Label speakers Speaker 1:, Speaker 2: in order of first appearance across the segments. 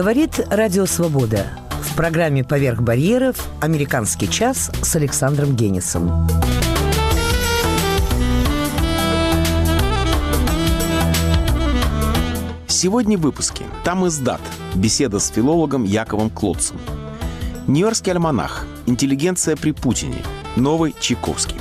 Speaker 1: Говорит Радио Свобода. В программе «Поверх барьеров» «Американский час» с Александром Генисом.
Speaker 2: Сегодня в выпуске «Там издат» беседа с филологом Яковом Клотцем. Нью-Йоркский альманах «Интеллигенция при Путине» Новый Чайковский.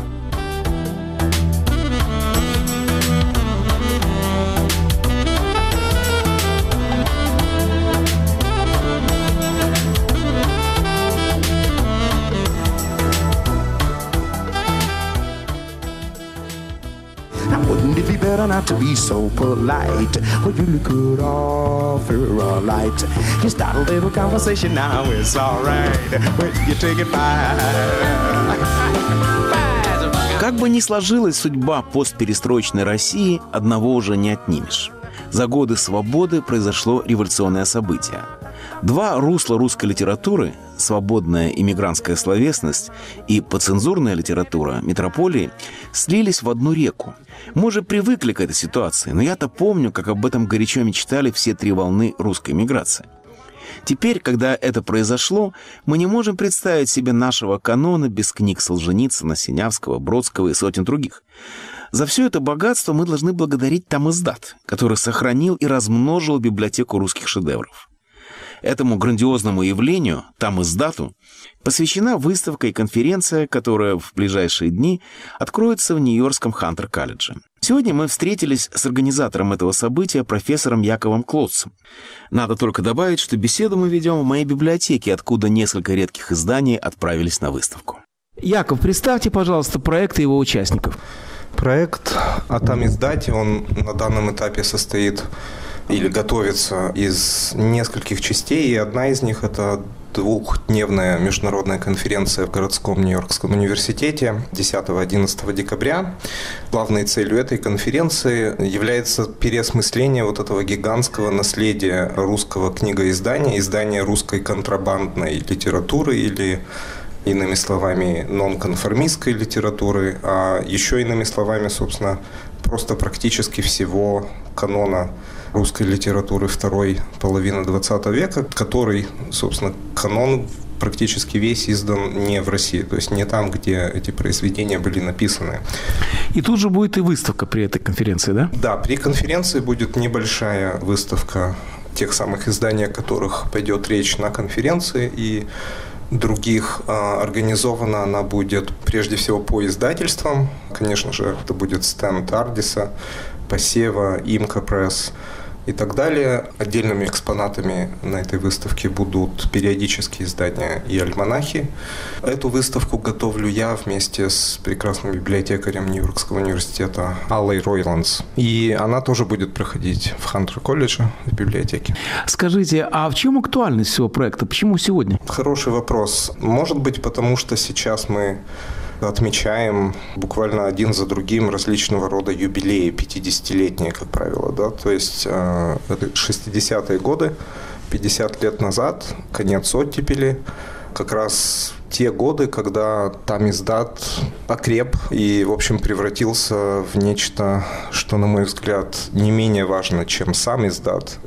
Speaker 3: So polite. Well, you could offer a light. You start a little conversation now, it's alright. When you take it by.
Speaker 2: Как бы ни сложилась судьба постперестроечной России, одного уже не отнимешь. За годы свободы произошло революционное событие – Два русла русской литературы – свободная иммигрантская словесность и поцензурная литература метрополии – слились в одну реку. Мы уже привыкли к этой ситуации, но я-то помню, как об этом горячо мечтали все три волны русской миграции. Теперь, когда это произошло, мы не можем представить себе нашего канона без книг Солженицына, Синявского, Бродского и сотен других. За все это богатство мы должны благодарить там издат, который сохранил и размножил библиотеку русских шедевров. Этому грандиозному явлению, там издату, посвящена выставка и конференция, которая в ближайшие дни откроется в Нью-Йоркском Хантер-колледже. Сегодня мы встретились с организатором этого события, профессором Яковом Клотцем. Надо только добавить, что беседу мы ведем в моей библиотеке, откуда несколько редких изданий отправились на выставку.
Speaker 4: Яков, представьте, пожалуйста, проект и его участников.
Speaker 5: Проект «А там издать», он на данном этапе состоит или готовится из нескольких частей, и одна из них – это двухдневная международная конференция в городском Нью-Йоркском университете 10-11 декабря. Главной целью этой конференции является переосмысление вот этого гигантского наследия русского книгоиздания, издания русской контрабандной литературы или иными словами, нонконформистской литературы, а еще иными словами, собственно, просто практически всего канона русской литературы второй половины XX века, который, собственно, канон практически весь издан не в России, то есть не там, где эти произведения были написаны.
Speaker 4: И тут же будет и выставка при этой конференции, да?
Speaker 5: Да, при конференции будет небольшая выставка тех самых изданий, о которых пойдет речь на конференции, и других. А, организована она будет прежде всего по издательствам. Конечно же, это будет стенд Ардиса, Посева, Имка Пресс – и так далее. Отдельными экспонатами на этой выставке будут периодические издания и альманахи. Эту выставку готовлю я вместе с прекрасным библиотекарем Нью-Йоркского университета Аллой Ройландс. И она тоже будет проходить в Хантер колледже в библиотеке.
Speaker 4: Скажите, а в чем актуальность всего проекта? Почему сегодня?
Speaker 5: Хороший вопрос. Может быть, потому что сейчас мы отмечаем буквально один за другим различного рода юбилеи, 50-летние, как правило. Да? То есть э, 60-е годы, 50 лет назад, конец оттепели, как раз те годы, когда там издат окреп и, в общем, превратился в нечто, что, на мой взгляд, не менее важно, чем сам издат,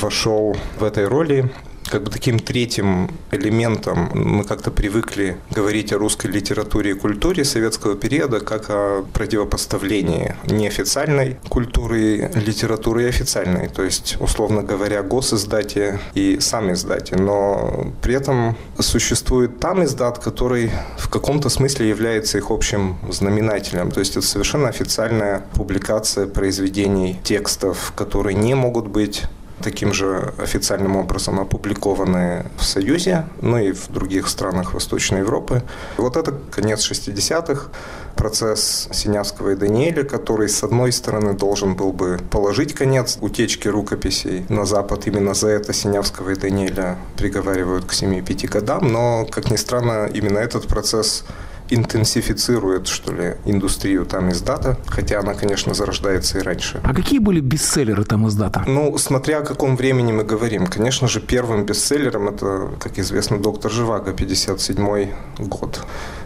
Speaker 5: вошел в этой роли как бы таким третьим элементом мы как-то привыкли говорить о русской литературе и культуре советского периода как о противопоставлении неофициальной культуры литературы и официальной. То есть, условно говоря, госиздате и сам издате. Но при этом существует там издат, который в каком-то смысле является их общим знаменателем. То есть это совершенно официальная публикация произведений, текстов, которые не могут быть таким же официальным образом опубликованы в Союзе, ну и в других странах Восточной Европы. Вот это конец 60-х, процесс Синявского и Даниэля, который, с одной стороны, должен был бы положить конец утечке рукописей на Запад. Именно за это Синявского и Даниэля приговаривают к 7-5 годам, но, как ни странно, именно этот процесс интенсифицирует, что ли, индустрию там издата, хотя она, конечно, зарождается и раньше.
Speaker 4: А какие были бестселлеры там издата?
Speaker 5: Ну, смотря о каком времени мы говорим. Конечно же, первым бестселлером это, как известно, «Доктор Живаго», 57 год.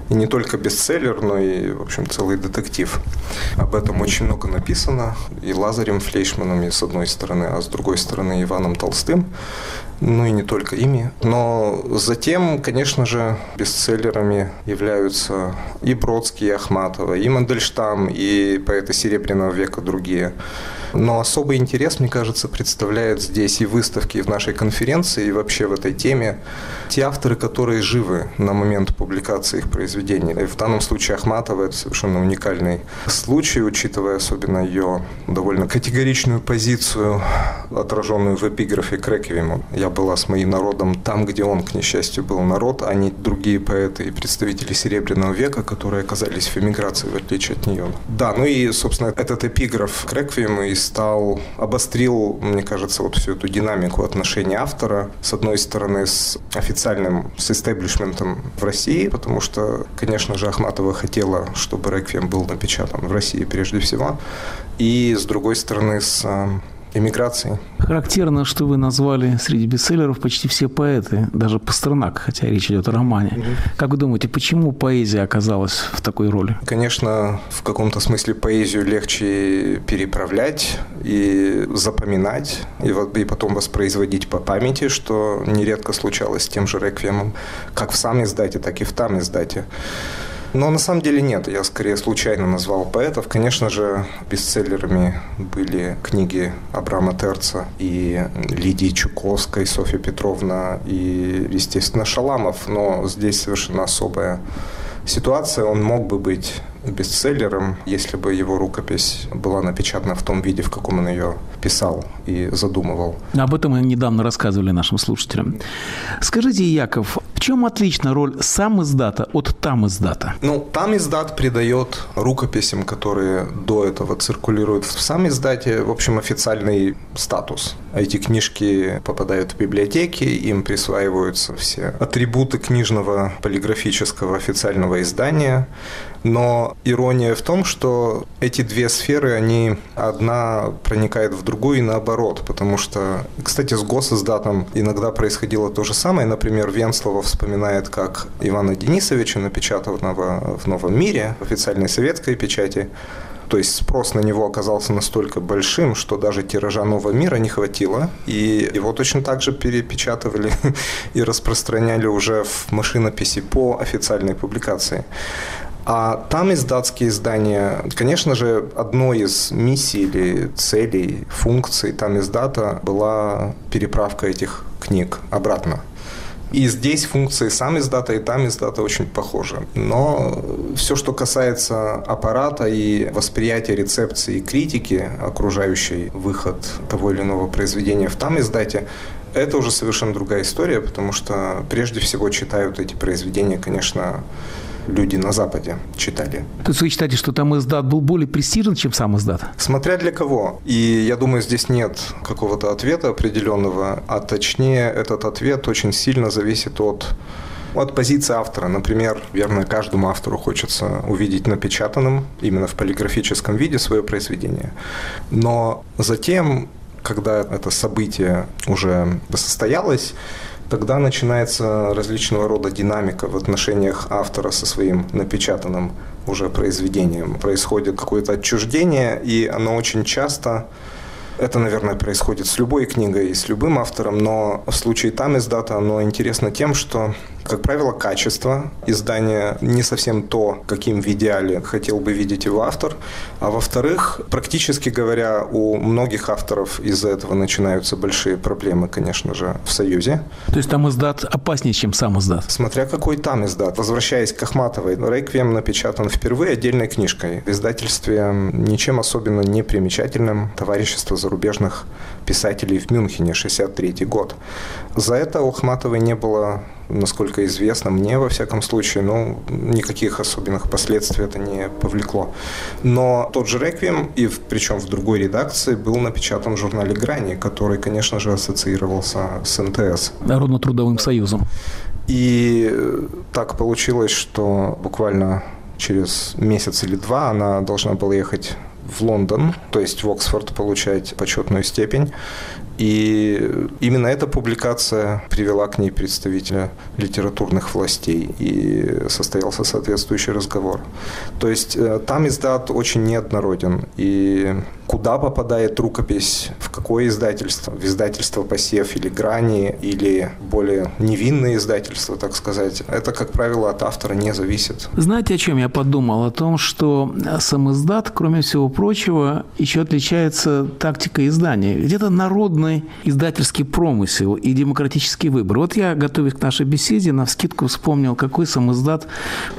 Speaker 5: И не только бестселлер, но и, в общем, целый детектив. Об этом очень много написано. И Лазарем Флейшманом, с одной стороны, а с другой стороны Иваном Толстым. Ну и не только ими. Но затем, конечно же, бестселлерами являются и Бродский, и Ахматова, и Мандельштам, и поэты Серебряного века другие. Но особый интерес, мне кажется, представляет здесь и выставки, и в нашей конференции, и вообще в этой теме те авторы, которые живы на момент публикации их произведений. И в данном случае Ахматова это совершенно уникальный случай, учитывая особенно ее довольно категоричную позицию, отраженную в эпиграфе к Реквиему. «Я была с моим народом там, где он, к несчастью, был народ, а не другие поэты и представители Серебряного века, которые оказались в эмиграции, в отличие от нее». Да, ну и, собственно, этот эпиграф к Реквиему и стал, обострил, мне кажется, вот всю эту динамику отношений автора, с одной стороны, с официальным, с истеблишментом в России, потому что, конечно же, Ахматова хотела, чтобы «Реквием» был напечатан в России прежде всего, и, с другой стороны, с эмиграции.
Speaker 4: Характерно, что вы назвали среди бестселлеров почти все поэты, даже Пастернак, хотя речь идет о романе. Угу. Как вы думаете, почему поэзия оказалась в такой роли?
Speaker 5: Конечно, в каком-то смысле поэзию легче переправлять и запоминать, и, вот, и потом воспроизводить по памяти, что нередко случалось с тем же реквиемом, как в сам издате, так и в там издате. Но на самом деле нет, я скорее случайно назвал поэтов. Конечно же, бестселлерами были книги Абрама Терца и Лидии Чуковской, Софья Петровна и, естественно, Шаламов. Но здесь совершенно особая ситуация. Он мог бы быть бестселлером, если бы его рукопись была напечатана в том виде, в каком он ее писал и задумывал.
Speaker 4: Об этом мы недавно рассказывали нашим слушателям. Скажите, Яков, чем отлична роль сам издата от там издата?
Speaker 5: Ну, там издат придает рукописям, которые до этого циркулируют в сам издате, в общем, официальный статус. Эти книжки попадают в библиотеки, им присваиваются все атрибуты книжного полиграфического официального издания. Но ирония в том, что эти две сферы, они одна проникает в другую и наоборот, потому что, кстати, с госиздатом иногда происходило то же самое. Например, Венслова вспоминает, как Ивана Денисовича, напечатанного в «Новом мире», в официальной советской печати, то есть спрос на него оказался настолько большим, что даже тиража «Нового мира» не хватило. И его точно так же перепечатывали и распространяли уже в машинописи по официальной публикации. А там издатские издания, конечно же, одной из миссий или целей, функций там издата была переправка этих книг обратно. И здесь функции сам издата и там издата очень похожи. Но все, что касается аппарата и восприятия рецепции и критики, окружающей выход того или иного произведения в там издате, это уже совершенно другая история, потому что прежде всего читают эти произведения, конечно, люди на Западе читали.
Speaker 4: То есть вы считаете, что там издат был более престижен, чем сам издат?
Speaker 5: Смотря для кого. И я думаю, здесь нет какого-то ответа определенного, а точнее этот ответ очень сильно зависит от от позиции автора. Например, верно, каждому автору хочется увидеть напечатанным именно в полиграфическом виде свое произведение. Но затем, когда это событие уже состоялось, тогда начинается различного рода динамика в отношениях автора со своим напечатанным уже произведением. Происходит какое-то отчуждение, и оно очень часто это, наверное, происходит с любой книгой и с любым автором, но в случае там издата оно интересно тем, что как правило, качество издания не совсем то, каким в идеале хотел бы видеть его автор. А во-вторых, практически говоря, у многих авторов из-за этого начинаются большие проблемы, конечно же, в Союзе.
Speaker 4: То есть там издат опаснее, чем сам издат?
Speaker 5: Смотря какой там издат. Возвращаясь к Ахматовой, «Реквием» напечатан впервые отдельной книжкой. В издательстве ничем особенно не примечательным. Товарищество зарубежных писателей в Мюнхене, 63 год. За это у Ахматовой не было насколько известно мне, во всяком случае, ну, никаких особенных последствий это не повлекло. Но тот же «Реквием», и причем в другой редакции, был напечатан в журнале «Грани», который, конечно же, ассоциировался с НТС.
Speaker 4: Народно-трудовым союзом.
Speaker 5: И так получилось, что буквально через месяц или два она должна была ехать в Лондон, то есть в Оксфорд получать почетную степень. И именно эта публикация привела к ней представителя литературных властей, и состоялся соответствующий разговор. То есть э, там издат очень неоднороден, и куда попадает рукопись, в какое издательство, в издательство «Посев» или «Грани», или более невинное издательство, так сказать. Это, как правило, от автора не зависит.
Speaker 4: Знаете, о чем я подумал? О том, что сам издат, кроме всего прочего, еще отличается тактикой издания. Ведь это народный издательский промысел и демократический выбор. Вот я, готовясь к нашей беседе, на вскидку вспомнил, какой сам издат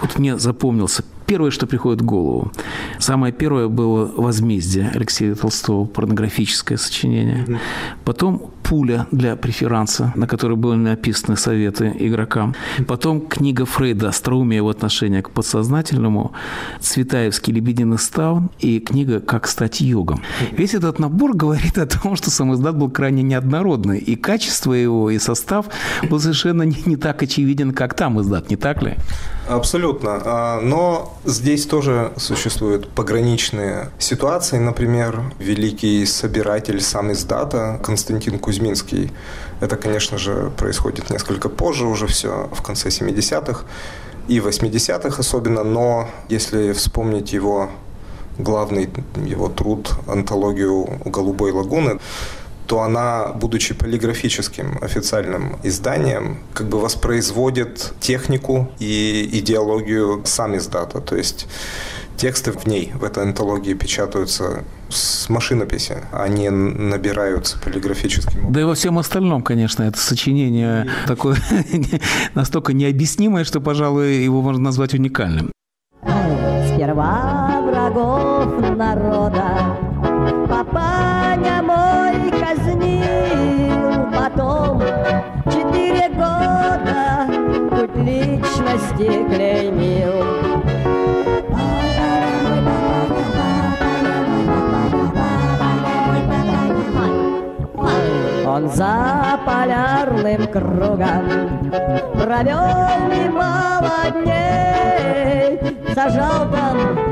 Speaker 4: вот мне запомнился первое, что приходит в голову. Самое первое было «Возмездие» Алексея Толстого, порнографическое сочинение. Потом «Пуля» для преферанса, на которой были написаны советы игрокам. Потом книга Фрейда «Остроумие в отношении к подсознательному», Цветаевский «Лебединый став» и книга «Как стать йогом». Весь этот набор говорит о том, что сам издат был крайне неоднородный, и качество его, и состав был совершенно не, не так очевиден, как там издат, не так ли?
Speaker 5: Абсолютно. А, но здесь тоже существуют пограничные ситуации. Например, великий собиратель сам из дата Константин Кузьминский. Это, конечно же, происходит несколько позже, уже все в конце 70-х и 80-х особенно. Но если вспомнить его главный его труд «Антологию голубой лагуны», то она, будучи полиграфическим официальным изданием, как бы воспроизводит технику и идеологию сам издата. То есть тексты в ней, в этой антологии печатаются с машинописи, они набираются полиграфическим.
Speaker 4: Да и во всем остальном, конечно, это сочинение такое настолько необъяснимое, что, пожалуй, его можно назвать уникальным.
Speaker 6: Сперва врагов народа папаня личности клеймил. Он за полярным кругом провел немало дней, сажал там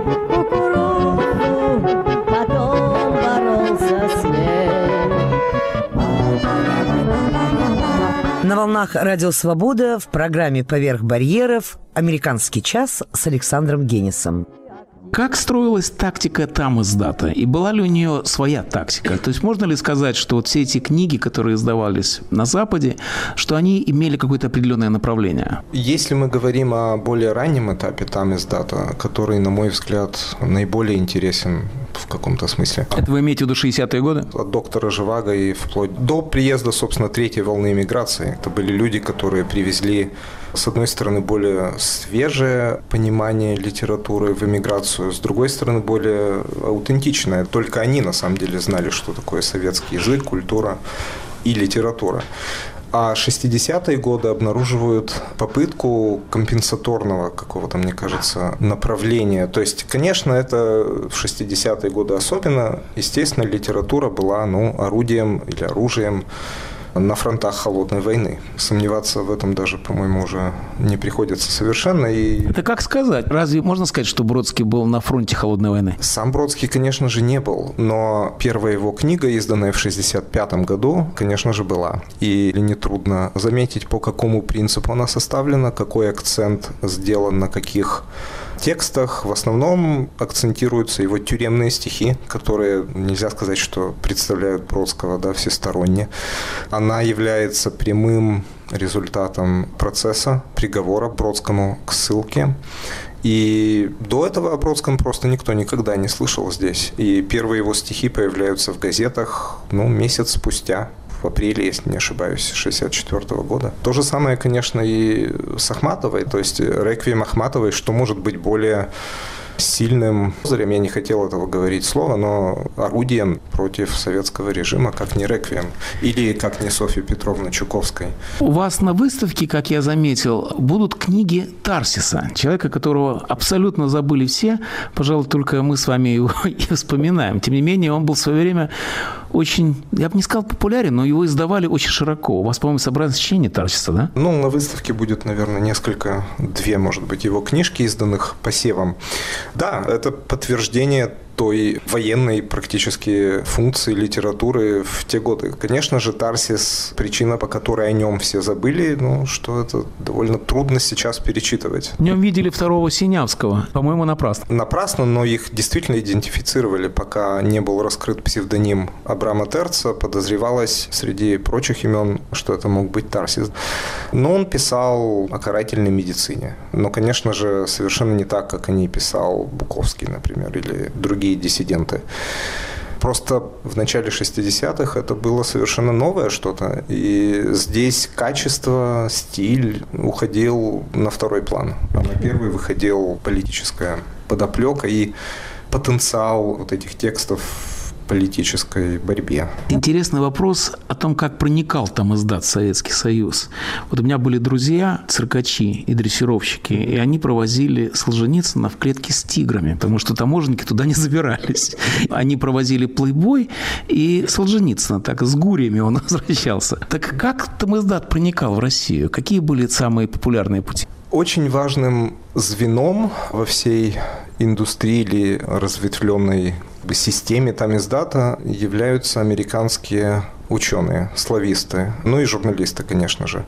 Speaker 1: На волнах Радио Свобода в программе «Поверх барьеров» «Американский час» с Александром Генисом.
Speaker 4: Как строилась тактика там издата? И была ли у нее своя тактика? То есть можно ли сказать, что вот все эти книги, которые издавались на Западе, что они имели какое-то определенное направление?
Speaker 5: Если мы говорим о более раннем этапе там издата, который, на мой взгляд, наиболее интересен в каком-то смысле.
Speaker 4: Это вы имеете в виду 60-е годы?
Speaker 5: От доктора Живаго и вплоть до приезда, собственно, третьей волны иммиграции. Это были люди, которые привезли с одной стороны, более свежее понимание литературы в эмиграцию, с другой стороны, более аутентичное. Только они, на самом деле, знали, что такое советский язык, культура и литература. А 60-е годы обнаруживают попытку компенсаторного какого-то, мне кажется, направления. То есть, конечно, это в 60-е годы особенно, естественно, литература была ну, орудием или оружием на фронтах холодной войны. Сомневаться в этом даже, по-моему, уже не приходится совершенно. И...
Speaker 4: Это как сказать? Разве можно сказать, что Бродский был на фронте холодной войны?
Speaker 5: Сам Бродский, конечно же, не был, но первая его книга, изданная в 65 году, конечно же, была. И нетрудно заметить, по какому принципу она составлена, какой акцент сделан на каких текстах в основном акцентируются его тюремные стихи, которые нельзя сказать, что представляют Бродского да, всесторонне. Она является прямым результатом процесса, приговора Бродскому к ссылке. И до этого о Бродском просто никто никогда не слышал здесь. И первые его стихи появляются в газетах ну, месяц спустя в апреле, если не ошибаюсь, 64 года. То же самое, конечно, и с Ахматовой, то есть реквием Ахматовой, что может быть более сильным я не хотел этого говорить слово, но орудием против советского режима, как не реквием, или как не Софья Петровна Чуковской.
Speaker 4: У вас на выставке, как я заметил, будут книги Тарсиса, человека, которого абсолютно забыли все, пожалуй, только мы с вами его и вспоминаем. Тем не менее, он был в свое время очень, я бы не сказал популярен, но его издавали очень широко. У вас, по-моему, собрание сочинений Тарсиса, да?
Speaker 5: Ну, на выставке будет, наверное, несколько, две, может быть, его книжки, изданных посевом. Да, это подтверждение той военной практически функции литературы в те годы. Конечно же, Тарсис, причина, по которой о нем все забыли, ну, что это довольно трудно сейчас перечитывать.
Speaker 4: В нем видели второго Синявского, по-моему, напрасно.
Speaker 5: Напрасно, но их действительно идентифицировали, пока не был раскрыт псевдоним Абрама Терца, подозревалось среди прочих имен, что это мог быть Тарсис. Но он писал о карательной медицине. Но, конечно же, совершенно не так, как о ней писал Буковский, например, или другие диссиденты. Просто в начале 60-х это было совершенно новое что-то. И здесь качество, стиль уходил на второй план. А на первый выходил политическая подоплека и потенциал вот этих текстов политической борьбе.
Speaker 4: Интересный вопрос о том, как проникал там издат Советский Союз. Вот у меня были друзья, циркачи и дрессировщики, и они провозили Солженицына в клетке с тиграми, потому что таможенники туда не забирались. Они провозили плейбой и Солженицына, так с гуриями он возвращался. Так как там издат проникал в Россию? Какие были самые популярные пути?
Speaker 5: Очень важным звеном во всей индустрии или разветвленной системе там издата являются американские ученые, слависты, ну и журналисты, конечно же.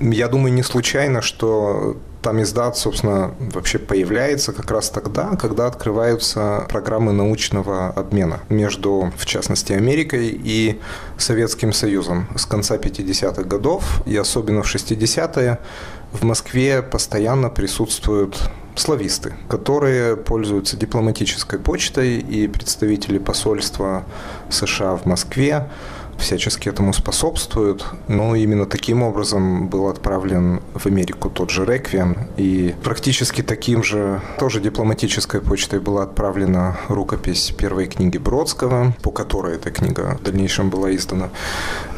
Speaker 5: Я думаю, не случайно, что там издат, собственно, вообще появляется как раз тогда, когда открываются программы научного обмена между, в частности, Америкой и Советским Союзом с конца 50-х годов и особенно в 60-е в Москве постоянно присутствуют слависты, которые пользуются дипломатической почтой и представители посольства США в Москве всячески этому способствуют. Но именно таким образом был отправлен в Америку тот же Реквием. И практически таким же, тоже дипломатической почтой была отправлена рукопись первой книги Бродского, по которой эта книга в дальнейшем была издана.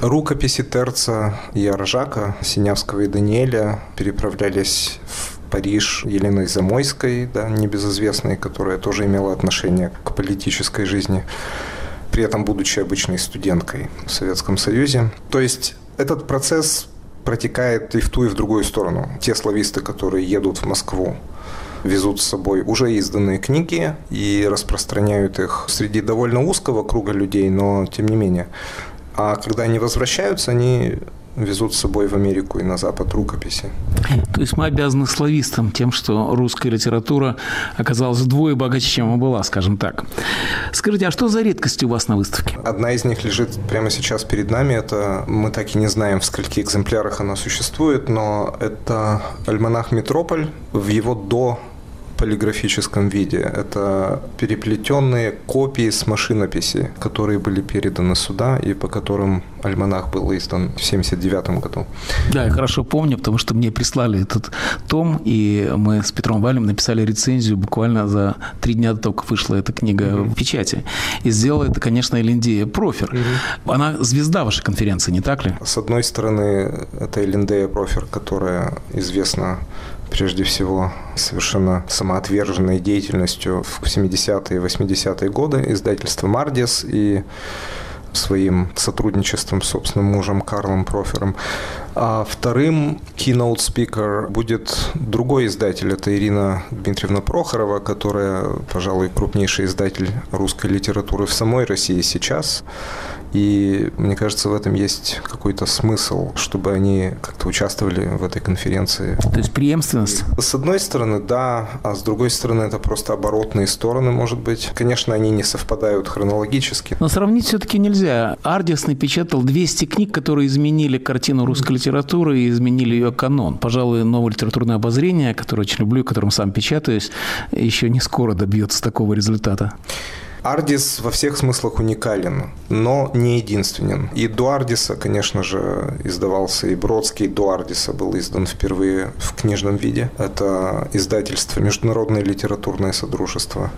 Speaker 5: Рукописи Терца и Аржака, Синявского и Даниэля переправлялись в Париж Еленой Замойской, да, небезызвестной, которая тоже имела отношение к политической жизни, при этом будучи обычной студенткой в Советском Союзе. То есть этот процесс протекает и в ту, и в другую сторону. Те слависты, которые едут в Москву, везут с собой уже изданные книги и распространяют их среди довольно узкого круга людей, но тем не менее. А когда они возвращаются, они везут с собой в Америку и на Запад рукописи.
Speaker 4: То есть мы обязаны славистам тем, что русская литература оказалась вдвое богаче, чем она была, скажем так. Скажите, а что за редкости у вас на выставке?
Speaker 5: Одна из них лежит прямо сейчас перед нами. Это мы так и не знаем, в скольких экземплярах она существует, но это альманах «Метрополь» в его до полиграфическом виде. Это переплетенные копии с машинописи, которые были переданы сюда и по которым альманах был издан в 1979 году.
Speaker 4: Да, я хорошо помню, потому что мне прислали этот том, и мы с Петром Валем написали рецензию буквально за три дня до того, как вышла эта книга mm-hmm. в печати. И сделала это, конечно, Элиндея Профер. Mm-hmm. Она звезда вашей конференции, не так ли?
Speaker 5: С одной стороны, это Элиндея Профер, которая известна прежде всего совершенно самоотверженной деятельностью в 70-е и 80-е годы издательство «Мардис» и своим сотрудничеством с собственным мужем Карлом Профером. А вторым keynote speaker будет другой издатель. Это Ирина Дмитриевна Прохорова, которая, пожалуй, крупнейший издатель русской литературы в самой России сейчас. И мне кажется, в этом есть какой-то смысл, чтобы они как-то участвовали в этой конференции.
Speaker 4: То есть преемственность?
Speaker 5: С одной стороны, да, а с другой стороны, это просто оборотные стороны, может быть. Конечно, они не совпадают хронологически.
Speaker 4: Но сравнить все-таки нельзя. Ардис напечатал 200 книг, которые изменили картину русской литературы и изменили ее канон. Пожалуй, новое литературное обозрение, которое очень люблю, которым сам печатаюсь, еще не скоро добьется такого результата.
Speaker 5: Ардис во всех смыслах уникален, но не единственен. И до Ардиса, конечно же, издавался и Бродский до Ардиса был издан впервые в книжном виде. Это издательство «Международное литературное содружество».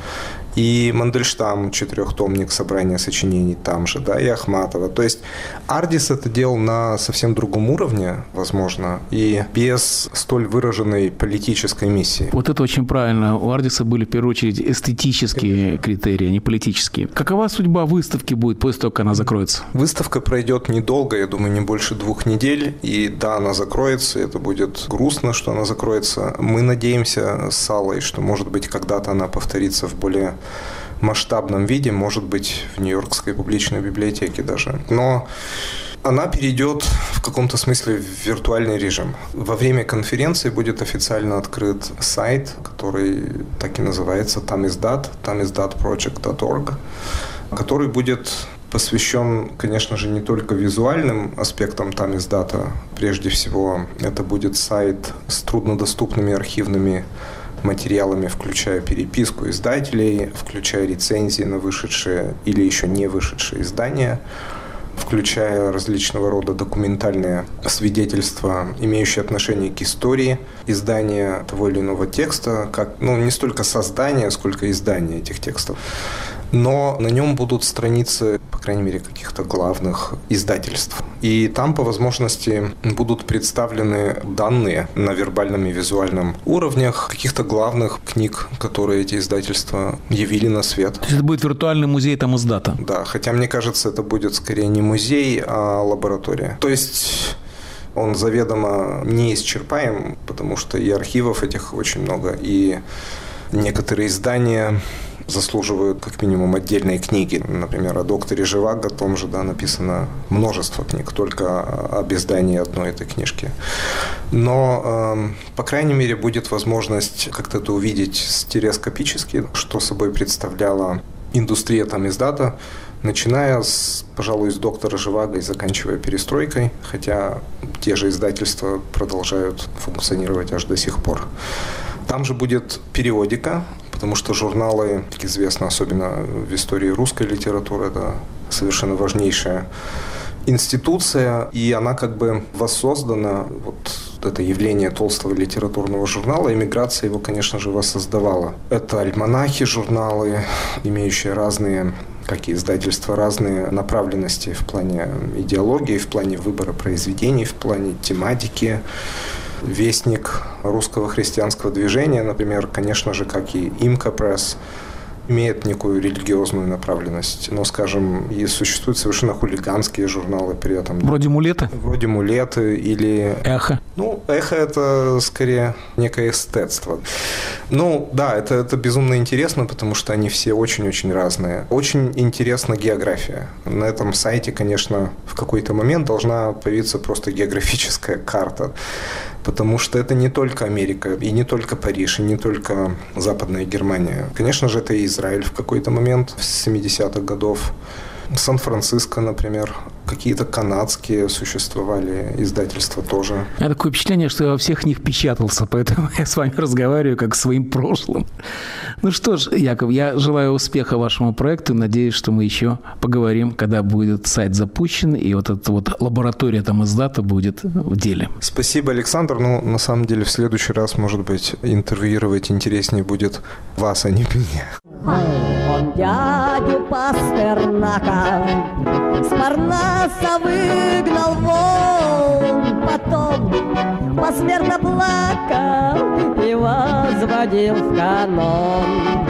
Speaker 5: И Мандельштам, четырехтомник собрания сочинений там же, да, и Ахматова. То есть Ардис это делал на совсем другом уровне, возможно, и без столь выраженной политической миссии.
Speaker 4: Вот это очень правильно. У Ардиса были, в первую очередь, эстетические критерии, а не политические. Какова судьба выставки будет после того, как она закроется?
Speaker 5: Выставка пройдет недолго, я думаю, не больше двух недель. И да, она закроется, это будет грустно, что она закроется. Мы надеемся с Аллой, что, может быть, когда-то она повторится в более масштабном виде, может быть, в Нью-Йоркской публичной библиотеке даже. Но она перейдет в каком-то смысле в виртуальный режим. Во время конференции будет официально открыт сайт, который так и называется tamizdat, tamizdatproject.org, который будет посвящен, конечно же, не только визуальным аспектам тамиздата. Прежде всего, это будет сайт с труднодоступными архивными материалами, включая переписку издателей, включая рецензии на вышедшие или еще не вышедшие издания, включая различного рода документальные свидетельства, имеющие отношение к истории издания того или иного текста, как, ну, не столько создания, сколько издания этих текстов. Но на нем будут страницы, крайней мере, каких-то главных издательств. И там, по возможности, будут представлены данные на вербальном и визуальном уровнях каких-то главных книг, которые эти издательства явили на свет.
Speaker 4: То есть это будет виртуальный музей там издата?
Speaker 5: Да, хотя мне кажется, это будет скорее не музей, а лаборатория. То есть он заведомо не исчерпаем, потому что и архивов этих очень много, и некоторые издания заслуживают как минимум отдельные книги. Например, о докторе Живаго, о том же, да, написано множество книг, только об издании одной этой книжки. Но, э, по крайней мере, будет возможность как-то это увидеть стереоскопически, что собой представляла индустрия там издата, начиная с, пожалуй, с доктора Живаго и заканчивая перестройкой, хотя те же издательства продолжают функционировать аж до сих пор. Там же будет периодика, потому что журналы, как известно, особенно в истории русской литературы, это совершенно важнейшая институция, и она как бы воссоздана, вот это явление толстого литературного журнала, эмиграция его, конечно же, воссоздавала. Это альманахи, журналы, имеющие разные как и издательства, разные направленности в плане идеологии, в плане выбора произведений, в плане тематики вестник русского христианского движения, например, конечно же, как и Имка Пресс, имеет некую религиозную направленность. Но, скажем, и существуют совершенно хулиганские журналы при этом.
Speaker 4: Вроде «Мулеты»?
Speaker 5: Вроде «Мулеты» или...
Speaker 4: «Эхо».
Speaker 5: Ну, «Эхо» — это скорее некое эстетство. Ну, да, это, это безумно интересно, потому что они все очень-очень разные. Очень интересна география. На этом сайте, конечно, в какой-то момент должна появиться просто географическая карта потому что это не только Америка, и не только Париж, и не только Западная Германия. Конечно же, это и Израиль в какой-то момент, с 70-х годов. Сан-Франциско, например, какие-то канадские существовали издательства тоже.
Speaker 4: У меня такое впечатление, что я во всех них печатался, поэтому я с вами разговариваю как своим прошлым. Ну что ж, Яков, я желаю успеха вашему проекту. Надеюсь, что мы еще поговорим, когда будет сайт запущен, и вот эта вот лаборатория там издата будет в деле.
Speaker 5: Спасибо, Александр. Ну, на самом деле, в следующий раз, может быть, интервьюировать интереснее будет вас, а не меня.
Speaker 6: Он дядю Пастернака с Парнаса выгнал вон, потом посмертно плакал и возводил в канон.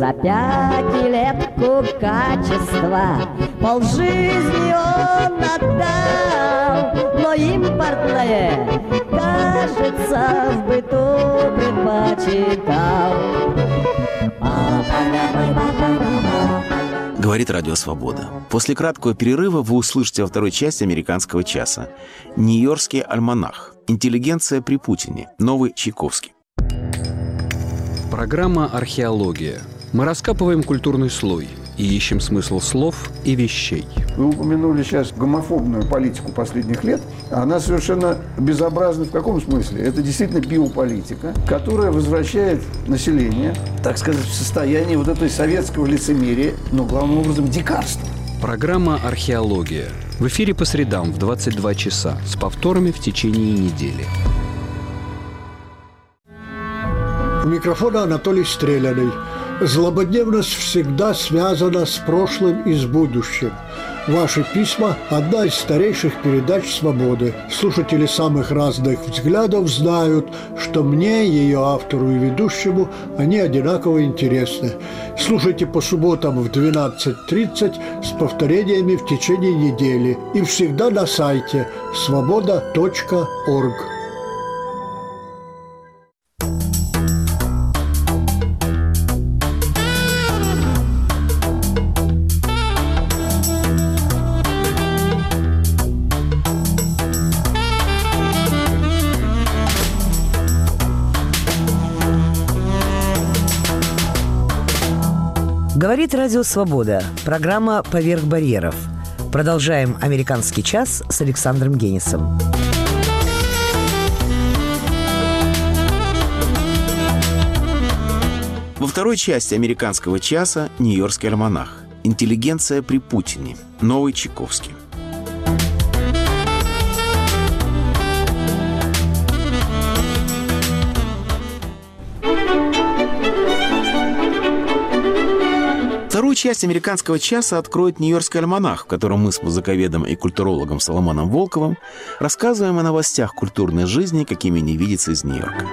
Speaker 6: За пять летку качества полжизни он отдал, но импортное, кажется, в быту предпочитал.
Speaker 2: Говорит Радио Свобода. После краткого перерыва вы услышите во второй части «Американского часа». Нью-Йоркский альманах. Интеллигенция при Путине. Новый Чайковский.
Speaker 7: Программа «Археология». Мы раскапываем культурный слой и ищем смысл слов и вещей.
Speaker 8: Вы упомянули сейчас гомофобную политику последних лет. Она совершенно безобразна в каком смысле? Это действительно биополитика, которая возвращает население, так сказать, в состояние вот этой советского лицемерия, но главным образом дикарства.
Speaker 7: Программа «Археология». В эфире по средам в 22 часа с повторами в течение недели.
Speaker 9: У микрофона Анатолий Стреляный. Злободневность всегда связана с прошлым и с будущим. Ваши письма – одна из старейших передач «Свободы». Слушатели самых разных взглядов знают, что мне, ее автору и ведущему, они одинаково интересны. Слушайте по субботам в 12.30 с повторениями в течение недели и всегда на сайте свобода.орг.
Speaker 1: Говорит Радио Свобода. Программа «Поверх барьеров». Продолжаем «Американский час» с Александром Генисом.
Speaker 2: Во второй части «Американского часа» Нью-Йоркский альманах. Интеллигенция при Путине. Новый Чайковский. Вторую часть «Американского часа» откроет Нью-Йоркский альманах, в котором мы с музыковедом и культурологом Соломоном Волковым рассказываем о новостях культурной жизни, какими не видится из Нью-Йорка.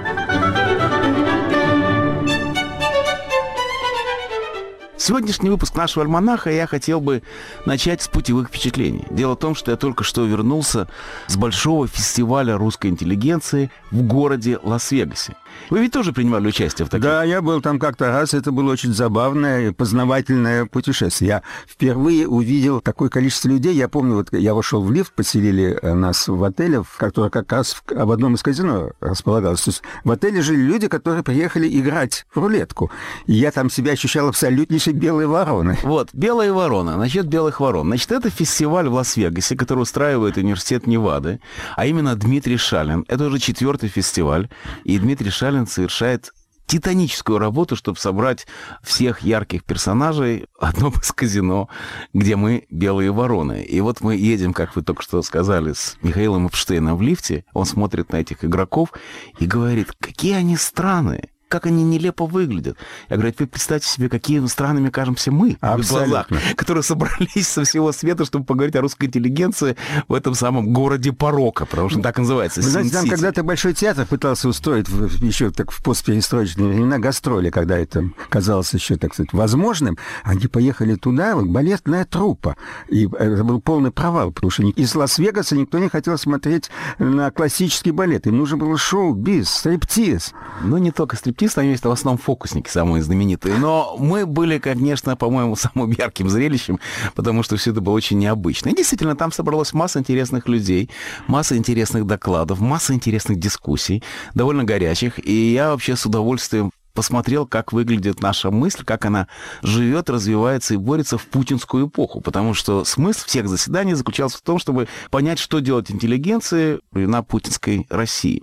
Speaker 2: Сегодняшний выпуск нашего альманаха я хотел бы начать с путевых впечатлений. Дело в том, что я только что вернулся с большого фестиваля русской интеллигенции в городе Лас-Вегасе. Вы ведь тоже принимали участие в таких?
Speaker 10: Да, я был там как-то раз. Это было очень забавное, познавательное путешествие. Я впервые увидел такое количество людей. Я помню, вот я вошел в лифт, поселили э, нас в отеле, который как раз в, в одном из казино располагалось. То есть в отеле жили люди, которые приехали играть в рулетку. И я там себя ощущал абсолютнейшей белой вороной.
Speaker 2: Вот, белая ворона. Насчет белых ворон. Значит, это фестиваль в Лас-Вегасе, который устраивает университет Невады, а именно Дмитрий Шалин. Это уже четвертый фестиваль. И Дмитрий Шалин совершает титаническую работу, чтобы собрать всех ярких персонажей в одном из казино, где мы белые вороны. И вот мы едем, как вы только что сказали, с Михаилом Эпштейном в лифте. Он смотрит на этих игроков и говорит, какие они странные как они нелепо выглядят. Я говорю, вы представьте себе, какими странными кажемся мы
Speaker 10: Абсолютно.
Speaker 2: в глазах, которые собрались со всего света, чтобы поговорить о русской интеллигенции в этом самом городе порока, потому что так называется.
Speaker 10: Вы знаете, там когда-то Большой театр пытался устроить в- еще так в постперестроечные времена гастроли, когда это казалось еще, так сказать, возможным. Они поехали туда, вот, балетная труппа. И это был полный провал, потому что из Лас-Вегаса никто не хотел смотреть на классический балет. Им нужно было шоу, биз, стриптиз.
Speaker 2: Ну, не только стриптиз, там есть в основном фокусники самые знаменитые. Но мы были, конечно, по-моему, самым ярким зрелищем, потому что все это было очень необычно. И действительно, там собралась масса интересных людей, масса интересных докладов, масса интересных дискуссий, довольно горячих. И я вообще с удовольствием посмотрел, как выглядит наша мысль, как она живет, развивается и борется в путинскую эпоху. Потому что смысл всех заседаний заключался в том, чтобы понять, что делать интеллигенции на путинской России.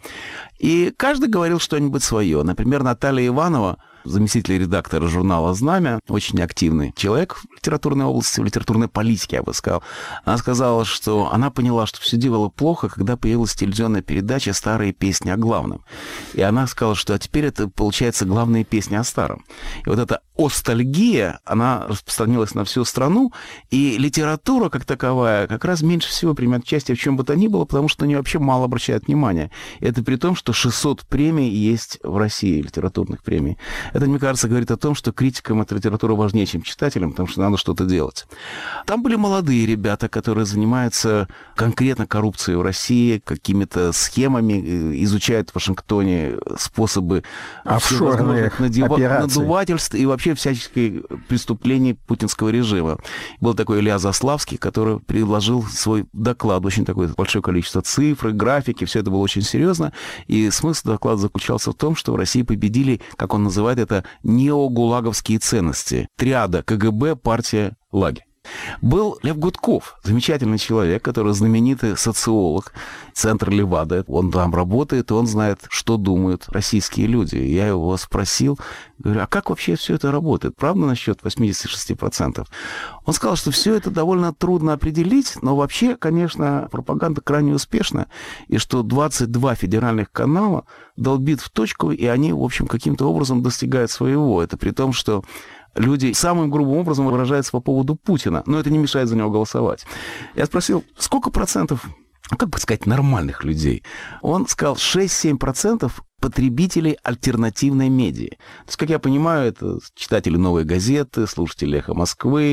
Speaker 2: И каждый говорил что-нибудь свое. Например, Наталья Иванова, заместитель редактора журнала «Знамя», очень активный человек в литературной области, в литературной политике, я бы сказал. Она сказала, что она поняла, что все дело плохо, когда появилась телевизионная передача «Старые песни о главном». И она сказала, что а теперь это, получается, главные песни о старом. И вот эта остальгия, она распространилась на всю страну, и литература как таковая как раз меньше всего примет участие в чем бы то ни было, потому что на нее вообще мало обращают внимания. И это при том, что 600 премий есть в России, литературных премий. Это, мне кажется, говорит о том, что критикам эта литература важнее, чем читателям, потому что надо что-то делать. Там были молодые ребята, которые занимаются конкретно коррупцией в России, какими-то схемами, э, изучают в Вашингтоне способы надева-
Speaker 10: операции.
Speaker 2: надувательств и вообще всяческих преступлений путинского режима. Был такой Илья Заславский, который предложил свой доклад, очень такое большое количество цифр, графики, все это было очень серьезно. И смысл доклада заключался в том, что в России победили, как он называет это, неогулаговские ценности. Триада КГБ, партия, лагерь. Был Лев Гудков, замечательный человек, который знаменитый социолог, центр Левада. Он там работает, он знает, что думают российские люди. Я его спросил, говорю, а как вообще все это работает? Правда насчет 86%? Он сказал, что все это довольно трудно определить, но вообще, конечно, пропаганда крайне успешна, и что 22 федеральных канала долбит в точку, и они, в общем, каким-то образом достигают своего. Это при том, что люди самым грубым образом выражаются по поводу Путина, но это не мешает за него голосовать. Я спросил, сколько процентов ну, как бы сказать, нормальных людей. Он сказал, 6-7% потребителей альтернативной медиа. То есть, как я понимаю, это читатели «Новой газеты», слушатели «Эхо Москвы»,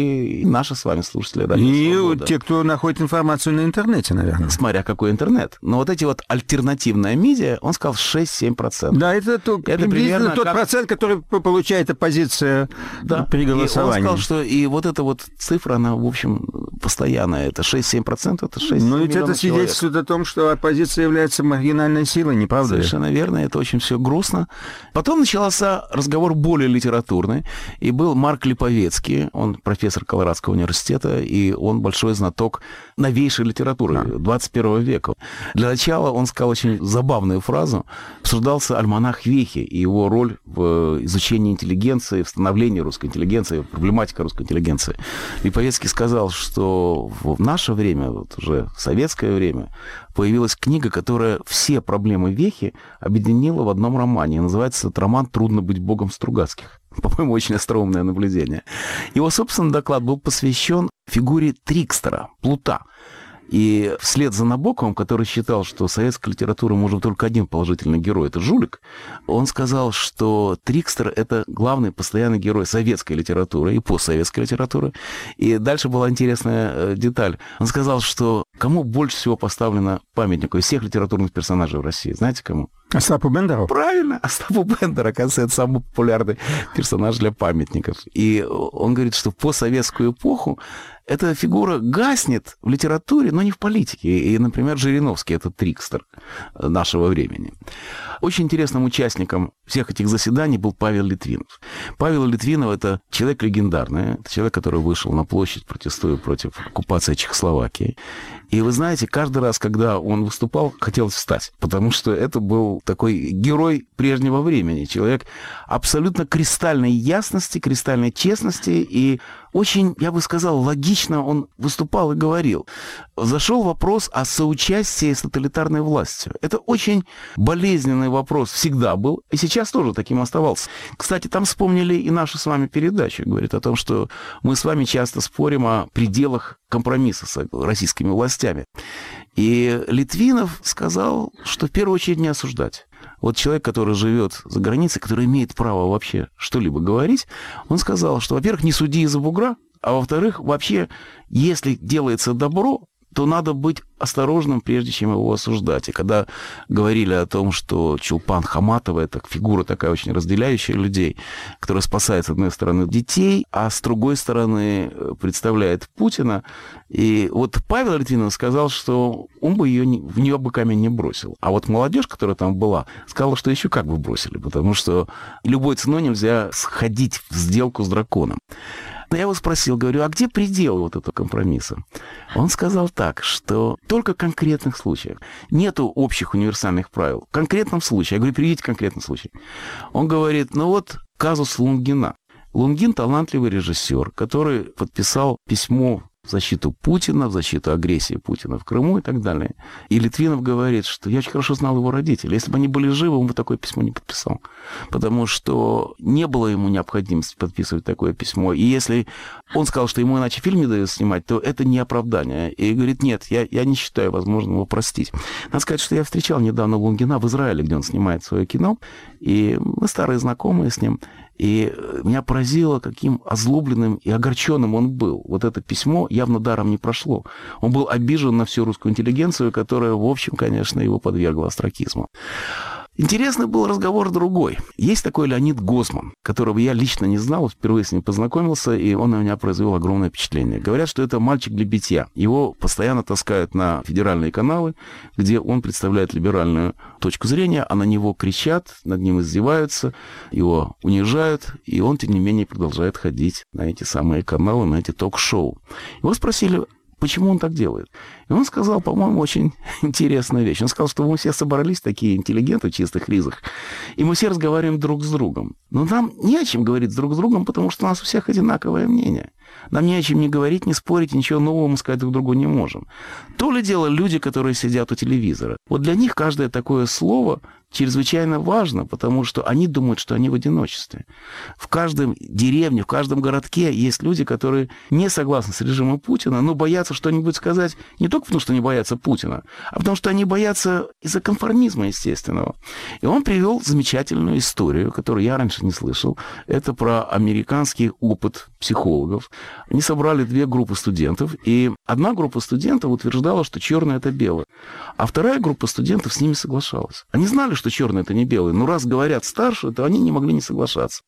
Speaker 2: и наши с вами слушатели «Радио
Speaker 10: И
Speaker 2: Свобода».
Speaker 10: те, кто находит информацию на интернете, наверное.
Speaker 2: Смотря какой интернет. Но вот эти вот альтернативная медиа, он сказал 6-7%.
Speaker 10: Да, это, то,
Speaker 2: Это примерно
Speaker 10: тот
Speaker 2: как-
Speaker 10: процент, который получает оппозиция
Speaker 2: Да.
Speaker 10: при
Speaker 2: И он
Speaker 10: голосовании.
Speaker 2: сказал, что и вот эта вот цифра, она, в общем, постоянная. Это 6-7%, это 6
Speaker 10: Но ведь это
Speaker 2: миллионов человек.
Speaker 10: свидетельствует о том, что оппозиция является маргинальной силой, не правда ли?
Speaker 2: Совершенно верно, это очень все грустно. Потом начался разговор более литературный, и был Марк Липовецкий, он профессор Колорадского университета, и он большой знаток новейшей литературы 21 века. Для начала он сказал очень забавную фразу. Обсуждался альманах Вехи и его роль в изучении интеллигенции, в становлении русской интеллигенции, проблематика русской интеллигенции. Липовецкий сказал, что в наше время, вот уже в советское время, появилась книга, которая все проблемы Вехи объединила в одном романе. Называется этот роман «Трудно быть богом Стругацких». По-моему, очень остроумное наблюдение. Его, собственно, доклад был посвящен фигуре Трикстера, Плута. И вслед за Набоковым, который считал, что советская литература может только один положительный герой, это жулик, он сказал, что Трикстер — это главный постоянный герой советской литературы и постсоветской литературы. И дальше была интересная э, деталь. Он сказал, что кому больше всего поставлено памятнику из всех литературных персонажей в России? Знаете, кому?
Speaker 10: Остапу Бендеру?
Speaker 2: Правильно, Остапу Бендер, оказывается, это самый популярный персонаж для памятников. И он говорит, что по советскую эпоху эта фигура гаснет в литературе, но не в политике. И, например, Жириновский — это трикстер нашего времени. Очень интересным участником всех этих заседаний был Павел Литвинов. Павел Литвинов — это человек легендарный, это человек, который вышел на площадь, протестуя против оккупации Чехословакии. И вы знаете, каждый раз, когда он выступал, хотелось встать, потому что это был такой герой прежнего времени, человек абсолютно кристальной ясности, кристальной честности и очень, я бы сказал, логично он выступал и говорил. Зашел вопрос о соучастии с тоталитарной властью. Это очень болезненный вопрос всегда был, и сейчас тоже таким оставался. Кстати, там вспомнили и нашу с вами передачу, говорит о том, что мы с вами часто спорим о пределах компромисса с российскими властями. И Литвинов сказал, что в первую очередь не осуждать. Вот человек, который живет за границей, который имеет право вообще что-либо говорить, он сказал, что, во-первых, не суди из-за бугра, а во-вторых, вообще, если делается добро, то надо быть осторожным, прежде чем его осуждать. И когда говорили о том, что Чулпан Хаматова – это фигура такая очень разделяющая людей, которая спасает, с одной стороны, детей, а с другой стороны представляет Путина. И вот Павел Литвинов сказал, что он бы ее, в нее бы камень не бросил. А вот молодежь, которая там была, сказала, что еще как бы бросили, потому что любой ценой нельзя сходить в сделку с драконом. Но я его спросил, говорю, а где предел вот этого компромисса? Он сказал так, что только в конкретных случаях. Нету общих универсальных правил. В конкретном случае. Я говорю, приведите конкретный случай. Он говорит, ну вот казус Лунгина. Лунгин талантливый режиссер, который подписал письмо в защиту Путина, в защиту агрессии Путина в Крыму и так далее. И Литвинов говорит, что я очень хорошо знал его родителей. Если бы они были живы, он бы такое письмо не подписал. Потому что не было ему необходимости подписывать такое письмо. И если он сказал, что ему иначе фильм не дают снимать, то это не оправдание. И говорит, нет, я, я не считаю возможным его простить. Надо сказать, что я встречал недавно Лунгина в Израиле, где он снимает свое кино. И мы старые знакомые с ним. И меня поразило, каким озлобленным и огорченным он был. Вот это письмо явно даром не прошло. Он был обижен на всю русскую интеллигенцию, которая, в общем, конечно, его подвергла остракизму. Интересный был разговор другой. Есть такой Леонид Госман, которого я лично не знал, впервые с ним познакомился, и он на меня произвел огромное впечатление. Говорят, что это мальчик для битья. Его постоянно таскают на федеральные каналы, где он представляет либеральную точку зрения, а на него кричат, над ним издеваются, его унижают, и он, тем не менее, продолжает ходить на эти самые каналы, на эти ток-шоу. Его спросили, почему он так делает. И он сказал, по-моему, очень интересную вещь. Он сказал, что мы все собрались, такие интеллигенты в чистых ризах, и мы все разговариваем друг с другом. Но нам не о чем говорить друг с другом, потому что у нас у всех одинаковое мнение. Нам не о чем не говорить, не спорить, ничего нового мы сказать друг другу не можем. То ли дело люди, которые сидят у телевизора. Вот для них каждое такое слово чрезвычайно важно, потому что они думают, что они в одиночестве. В каждом деревне, в каждом городке есть люди, которые не согласны с режимом Путина, но боятся что-нибудь сказать не только потому, что они боятся Путина, а потому что они боятся из-за конформизма естественного. И он привел замечательную историю, которую я раньше не слышал. Это про американский опыт психологов. Они собрали две группы студентов, и одна группа студентов утверждала, что черное это белое, а вторая группа студентов с ними соглашалась. Они знали, что черный это не белый. Но раз говорят старше, то они не могли не соглашаться.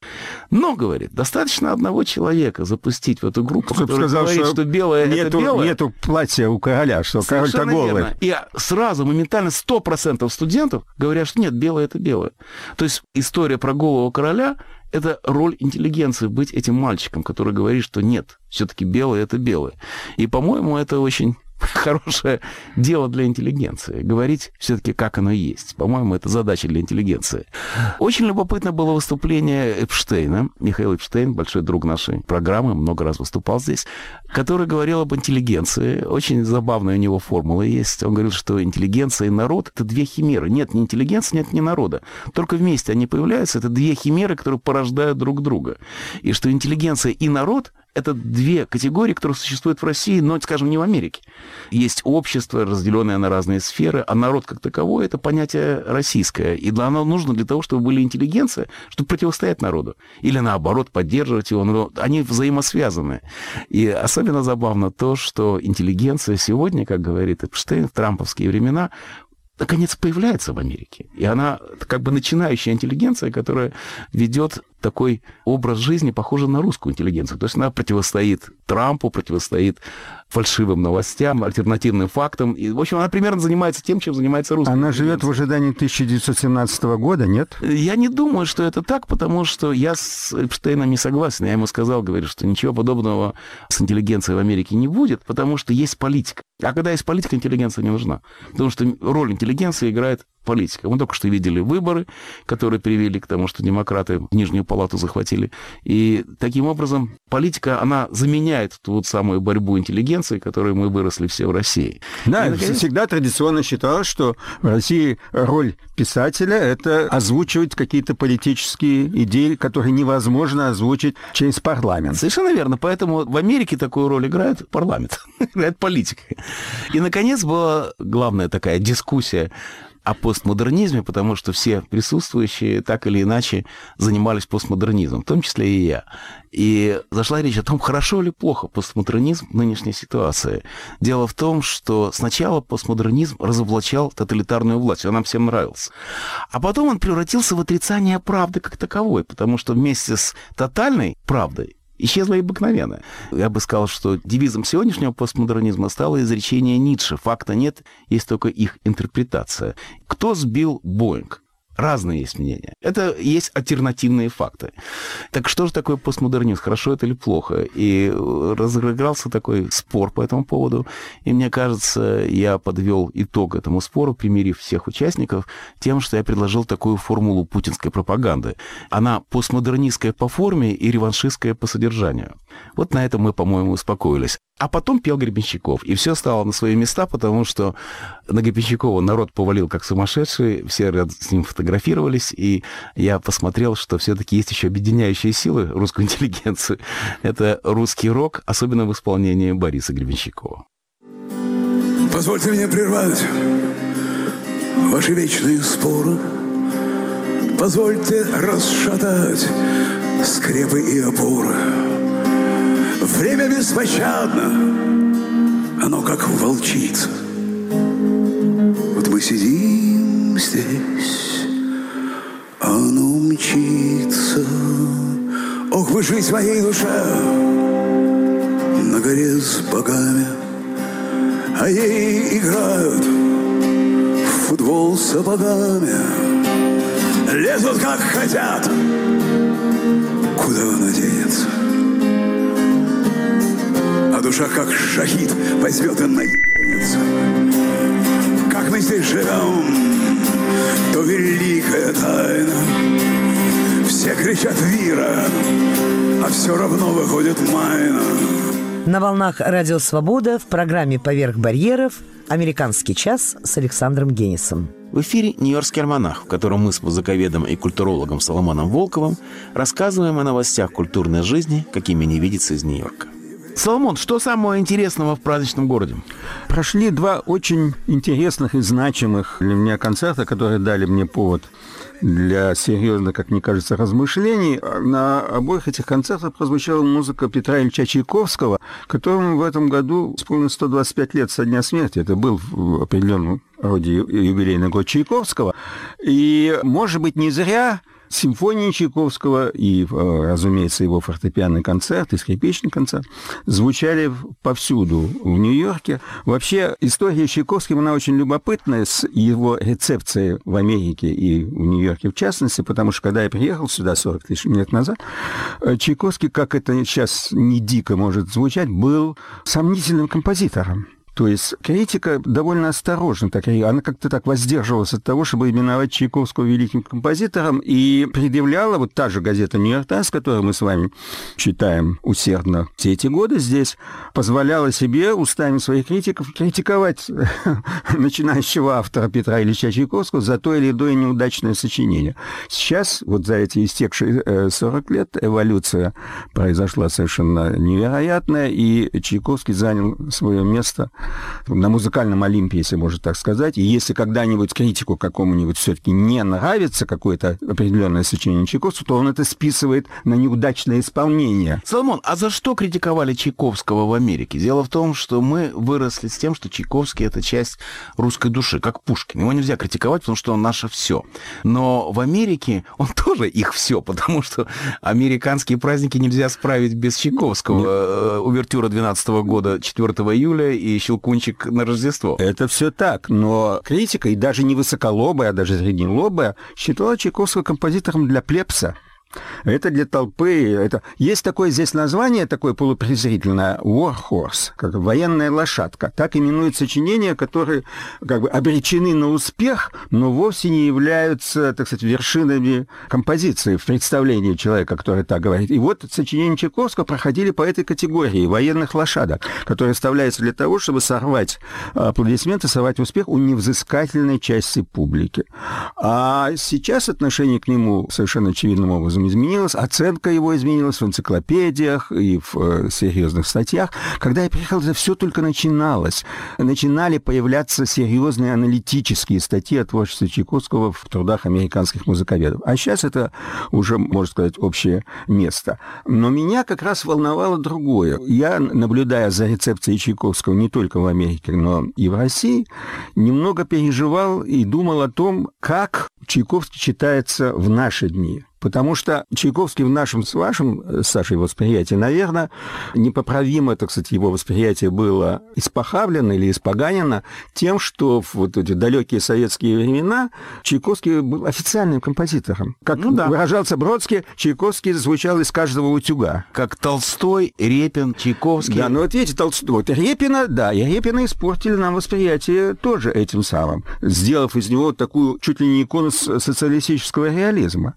Speaker 2: Но, говорит, достаточно одного человека запустить в эту группу,
Speaker 10: Чтобы
Speaker 2: который
Speaker 10: сказал,
Speaker 2: говорит,
Speaker 10: что
Speaker 2: что, белое
Speaker 10: нету,
Speaker 2: это белое.
Speaker 10: Нету платья у короля, что король-то голый.
Speaker 2: верно. И сразу, моментально 100% студентов говорят, что нет, белое это белое. То есть история про голого короля – это роль интеллигенции, быть этим мальчиком, который говорит, что нет, все-таки белое это белое. И, по-моему, это очень хорошее дело для интеллигенции. Говорить все-таки, как оно есть. По-моему, это задача для интеллигенции. Очень любопытно было выступление Эпштейна. Михаил Эпштейн, большой друг нашей программы, много раз выступал здесь, который говорил об интеллигенции. Очень забавная у него формула есть. Он говорил, что интеллигенция и народ — это две химеры. Нет ни интеллигенции, нет ни народа. Только вместе они появляются. Это две химеры, которые порождают друг друга. И что интеллигенция и народ это две категории, которые существуют в России, но, скажем, не в Америке. Есть общество, разделенное на разные сферы, а народ как таковой – это понятие российское. И оно нужно для того, чтобы были интеллигенция, чтобы противостоять народу. Или, наоборот, поддерживать его. Но они взаимосвязаны. И особенно забавно то, что интеллигенция сегодня, как говорит Эпштейн, в трамповские времена, наконец появляется в Америке. И она как бы начинающая интеллигенция, которая ведет такой образ жизни, похожий на русскую интеллигенцию. То есть она противостоит Трампу, противостоит фальшивым новостям, альтернативным фактам. И, в общем, она примерно занимается тем, чем занимается русская
Speaker 10: Она живет в ожидании 1917 года, нет?
Speaker 2: Я не думаю, что это так, потому что я с Эпштейном не согласен. Я ему сказал, говорю, что ничего подобного с интеллигенцией в Америке не будет, потому что есть политика. А когда есть политика, интеллигенция не нужна. Потому что роль интеллигенции играет политика. Мы только что видели выборы, которые привели к тому, что демократы Нижнюю палату захватили. И таким образом политика, она заменяет ту вот самую борьбу интеллигенции, которой мы выросли все в России.
Speaker 10: Да,
Speaker 2: И, наконец,
Speaker 10: всегда традиционно считалось, что в России роль писателя – это озвучивать какие-то политические идеи, которые невозможно озвучить через парламент.
Speaker 2: Совершенно верно. Поэтому в Америке такую роль играет парламент, играет политика. И, наконец, была главная такая дискуссия о постмодернизме, потому что все присутствующие так или иначе занимались постмодернизмом, в том числе и я. И зашла речь о том, хорошо или плохо постмодернизм в нынешней ситуации. Дело в том, что сначала постмодернизм разоблачал тоталитарную власть, он нам всем нравился. А потом он превратился в отрицание правды как таковой, потому что вместе с тотальной правдой исчезла и обыкновенная. Я бы сказал, что девизом сегодняшнего постмодернизма стало изречение Ницше. Факта нет, есть только их интерпретация. Кто сбил Боинг? Разные есть мнения. Это есть альтернативные факты. Так что же такое постмодернизм? Хорошо это или плохо? И разыгрался такой спор по этому поводу. И мне кажется, я подвел итог этому спору, примирив всех участников тем, что я предложил такую формулу путинской пропаганды. Она постмодернистская по форме и реваншистская по содержанию. Вот на этом мы, по-моему, успокоились. А потом пел Гребенщиков. И все стало на свои места, потому что на Гребенщикова народ повалил как сумасшедший, все рядом с ним фотографировались, и я посмотрел, что все-таки есть еще объединяющие силы русской интеллигенции. Это русский рок, особенно в исполнении Бориса Гребенщикова.
Speaker 11: Позвольте мне прервать ваши вечные споры. Позвольте расшатать скрепы и опоры. Время беспощадно, оно как волчица. Вот мы сидим здесь, оно мчится. Ох, вы жизнь моей душе на горе с богами, а ей играют в футбол сапогами. Лезут как хотят, куда она денется. А душа как шахид возьмет и наденется. Как мы здесь живем, то великая тайна. Все кричат «Вира», а все равно выходит майна.
Speaker 1: На волнах Радио Свобода в программе «Поверх барьеров» «Американский час» с Александром Генисом.
Speaker 2: В эфире «Нью-Йоркский альманах», в котором мы с музыковедом и культурологом Соломоном Волковым рассказываем о новостях культурной жизни, какими не видится из Нью-Йорка.
Speaker 4: Соломон, что самого интересного в праздничном городе?
Speaker 10: Прошли два очень интересных и значимых для меня концерта, которые дали мне повод для серьезных, как мне кажется, размышлений. На обоих этих концертах прозвучала музыка Петра Ильича Чайковского, которому в этом году исполнилось 125 лет со дня смерти. Это был в определенном роде юбилейный год Чайковского. И, может быть, не зря симфонии Чайковского и, разумеется, его фортепианный концерт и скрипичный концерт звучали повсюду в Нью-Йорке. Вообще, история Чайковского, она очень любопытная с его рецепцией в Америке и в Нью-Йорке в частности, потому что, когда я приехал сюда 40 тысяч лет назад, Чайковский, как это сейчас не дико может звучать, был сомнительным композитором. То есть критика довольно осторожна, так, она как-то так воздерживалась от того, чтобы именовать Чайковского великим композитором, и предъявляла вот та же газета «Нью-Йорк Таймс», которую мы с вами читаем усердно все эти годы здесь, позволяла себе устами своих критиков критиковать начинающего автора Петра Ильича Чайковского за то или иное неудачное сочинение. Сейчас, вот за эти истекшие 40 лет, эволюция произошла совершенно невероятная, и Чайковский занял свое место на музыкальном Олимпе, если можно так сказать. И если когда-нибудь критику какому-нибудь все-таки не нравится какое-то определенное сочинение Чайковского, то он это списывает на неудачное исполнение.
Speaker 4: Соломон, а за что критиковали Чайковского в Америке? Дело в том, что мы выросли с тем, что Чайковский — это часть русской души, как Пушкин. Его нельзя критиковать, потому что он наше все. Но в Америке он тоже их все, потому что американские праздники нельзя справить без Чайковского. Нет. Э, увертюра 12 года, 4 июля и Щелкунчик на Рождество.
Speaker 10: Это все так, но критика, и даже не высоколобая, а даже среднелобая, считала Чайковского композитором для плебса. Это для толпы. Это... Есть такое здесь название, такое полупрезрительное, war horse, как военная лошадка. Так именуют сочинения, которые как бы обречены на успех, но вовсе не являются, так сказать, вершинами композиции в представлении человека, который так говорит. И вот сочинения Чайковского проходили по этой категории военных лошадок, которые вставляются для того, чтобы сорвать аплодисменты, сорвать успех у невзыскательной части публики. А сейчас отношение к нему совершенно очевидным образом изменилось, оценка его изменилась в энциклопедиях и в э, серьезных статьях. Когда я приехал, это все только начиналось. Начинали появляться серьезные аналитические статьи о творчестве Чайковского в трудах американских музыковедов. А сейчас это уже, можно сказать, общее место. Но меня как раз волновало другое. Я, наблюдая за рецепцией Чайковского не только в Америке, но и в России, немного переживал и думал о том, как Чайковский читается в наши дни. Потому что Чайковский в нашем с вашим, Сашей, восприятии, наверное, непоправимо, так сказать, его восприятие было испохавлено или испоганено тем, что в вот эти далекие советские времена Чайковский был официальным композитором. Как ну, да. выражался Бродский, Чайковский звучал из каждого утюга.
Speaker 4: Как Толстой, Репин, Чайковский.
Speaker 10: Да, ну вот видите, Толстой, вот Репина, да, и Репина испортили нам восприятие тоже этим самым, сделав из него такую чуть ли не икону социалистического реализма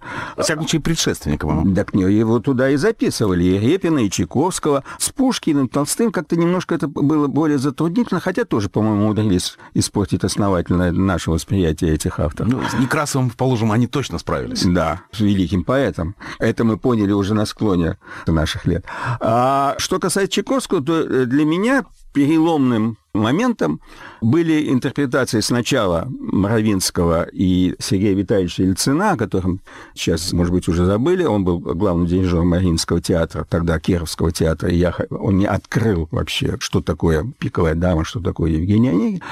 Speaker 4: всяком случае, предшественником.
Speaker 10: Так его туда и записывали, и Репина, и Чайковского. С Пушкиным, Толстым как-то немножко это было более затруднительно, хотя тоже, по-моему, удалились испортить основательно наше восприятие этих авторов.
Speaker 4: Ну, с Некрасовым, положим, они точно справились.
Speaker 10: Да, с великим поэтом. Это мы поняли уже на склоне наших лет. А что касается Чайковского, то для меня переломным моментом. Были интерпретации сначала Моровинского и Сергея Витальевича Ельцина, о котором сейчас, может быть, уже забыли. Он был главным дирижером Мариинского театра, тогда Кировского театра. И я, он не открыл вообще, что такое «Пиковая дама», что такое Евгений Онегин.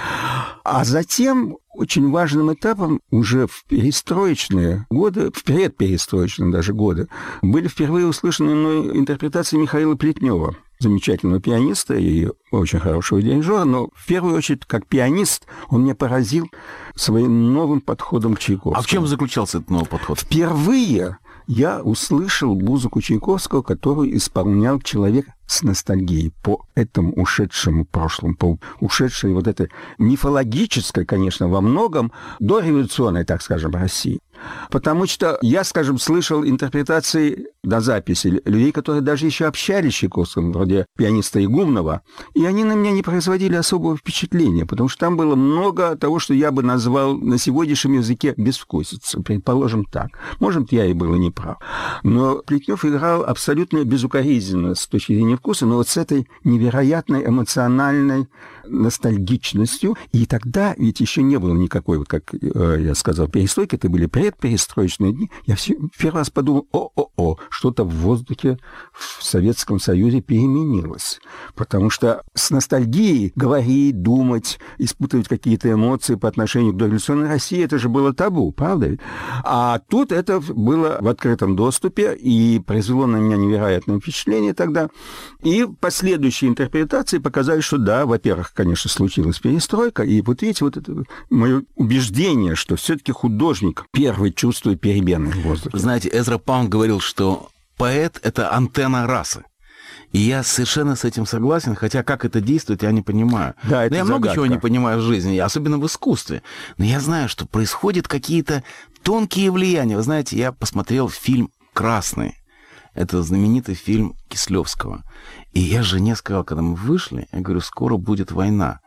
Speaker 10: А затем очень важным этапом уже в перестроечные годы, в предперестроечные даже годы, были впервые услышаны мной интерпретации Михаила Плетнева, замечательного пианиста и очень хорошего дирижера, но в первую очередь, как пианист, он меня поразил своим новым подходом к Чайковскому.
Speaker 2: А в чем заключался этот новый подход?
Speaker 10: Впервые я услышал музыку Чайковского, которую исполнял человек с ностальгией по этому ушедшему прошлому, по ушедшей вот этой мифологической, конечно, во многом, дореволюционной, так скажем, России. Потому что я, скажем, слышал интерпретации на записи людей, которые даже еще общались с Чайковским, вроде пианиста Игумнова, и они на меня не производили особого впечатления, потому что там было много того, что я бы назвал на сегодняшнем языке безвкусицей, предположим так. Может, я и был и не прав. Но Плетнев играл абсолютно безукоризненно с точки зрения вкуса, но вот с этой невероятной эмоциональной ностальгичностью. И тогда ведь еще не было никакой, вот как э, я сказал, перестройки, это были предперестроечные дни. Я все, первый раз подумал, о-о-о, что-то в воздухе в Советском Союзе переменилось. Потому что с ностальгией говорить, думать, испытывать какие-то эмоции по отношению к дореволюционной России, это же было табу, правда? А тут это было в открытом доступе и произвело на меня невероятное впечатление тогда. И последующие интерпретации показали, что да, во-первых, конечно, случилась перестройка, и вот видите, вот это мое убеждение, что все-таки художник первый чувствует перемены в воздухе.
Speaker 2: Знаете, Эзра Паун говорил, что поэт — это антенна расы. И я совершенно с этим согласен, хотя как это действует, я не понимаю.
Speaker 10: Да, это
Speaker 2: Но я
Speaker 10: загадка.
Speaker 2: много чего не понимаю в жизни, особенно в искусстве. Но я знаю, что происходят какие-то тонкие влияния. Вы знаете, я посмотрел фильм «Красный». Это знаменитый фильм Кислевского. И я жене сказал, когда мы вышли, я говорю, скоро будет война.